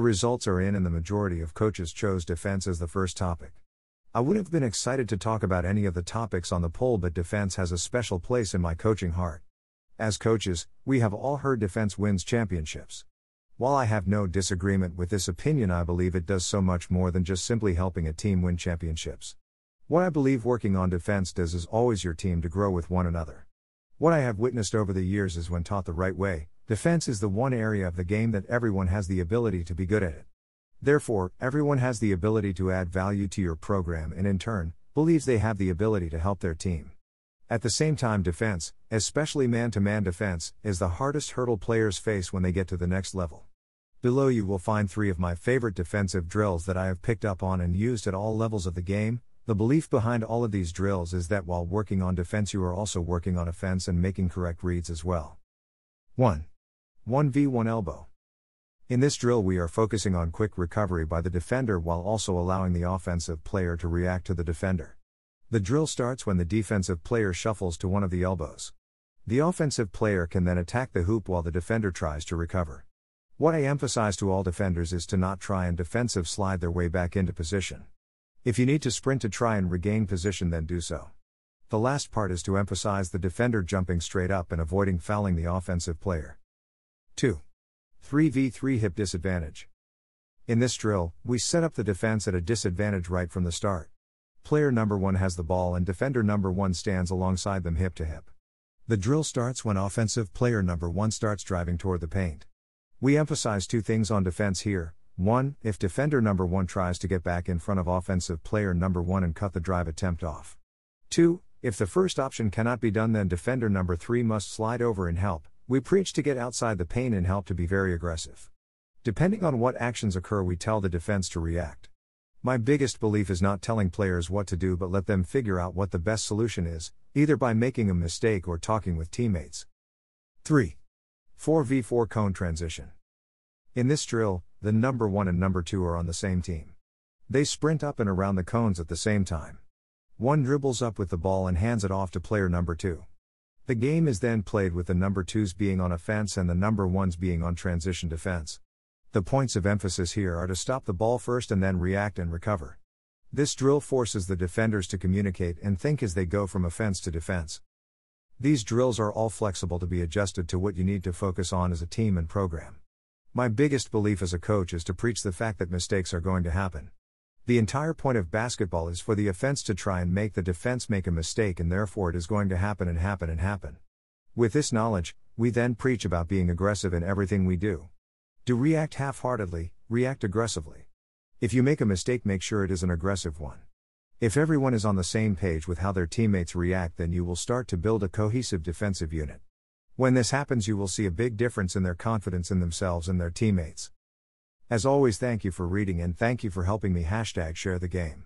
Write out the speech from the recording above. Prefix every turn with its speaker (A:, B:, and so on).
A: results are in, and the majority of coaches chose defense as the first topic. I would have been excited to talk about any of the topics on the poll, but defense has a special place in my coaching heart. As coaches, we have all heard defense wins championships. While I have no disagreement with this opinion, I believe it does so much more than just simply helping a team win championships. What I believe working on defense does is always your team to grow with one another. What I have witnessed over the years is when taught the right way, defense is the one area of the game that everyone has the ability to be good at it. Therefore, everyone has the ability to add value to your program and in turn, believes they have the ability to help their team. At the same time, defense, especially man to man defense, is the hardest hurdle players face when they get to the next level. Below you will find three of my favorite defensive drills that I have picked up on and used at all levels of the game. The belief behind all of these drills is that while working on defense, you are also working on offense and making correct reads as well. 1. 1v1 elbow. In this drill, we are focusing on quick recovery by the defender while also allowing the offensive player to react to the defender. The drill starts when the defensive player shuffles to one of the elbows. The offensive player can then attack the hoop while the defender tries to recover. What I emphasize to all defenders is to not try and defensive slide their way back into position. If you need to sprint to try and regain position, then do so. The last part is to emphasize the defender jumping straight up and avoiding fouling the offensive player. 2. 3v3 hip disadvantage. In this drill, we set up the defense at a disadvantage right from the start. Player number 1 has the ball and defender number 1 stands alongside them hip to hip. The drill starts when offensive player number 1 starts driving toward the paint. We emphasize two things on defense here. 1. If defender number 1 tries to get back in front of offensive player number 1 and cut the drive attempt off. 2. If the first option cannot be done, then defender number 3 must slide over and help. We preach to get outside the pain and help to be very aggressive. Depending on what actions occur, we tell the defense to react. My biggest belief is not telling players what to do but let them figure out what the best solution is, either by making a mistake or talking with teammates. 3. 4v4 cone transition. In this drill, the number 1 and number 2 are on the same team. They sprint up and around the cones at the same time. One dribbles up with the ball and hands it off to player number 2. The game is then played with the number 2s being on offense and the number 1s being on transition defense. The points of emphasis here are to stop the ball first and then react and recover. This drill forces the defenders to communicate and think as they go from offense to defense. These drills are all flexible to be adjusted to what you need to focus on as a team and program. My biggest belief as a coach is to preach the fact that mistakes are going to happen. The entire point of basketball is for the offense to try and make the defense make a mistake, and therefore it is going to happen and happen and happen. With this knowledge, we then preach about being aggressive in everything we do. Do react half heartedly, react aggressively. If you make a mistake, make sure it is an aggressive one. If everyone is on the same page with how their teammates react, then you will start to build a cohesive defensive unit. When this happens, you will see a big difference in their confidence in themselves and their teammates. As always, thank you for reading and thank you for helping me hashtag share the game.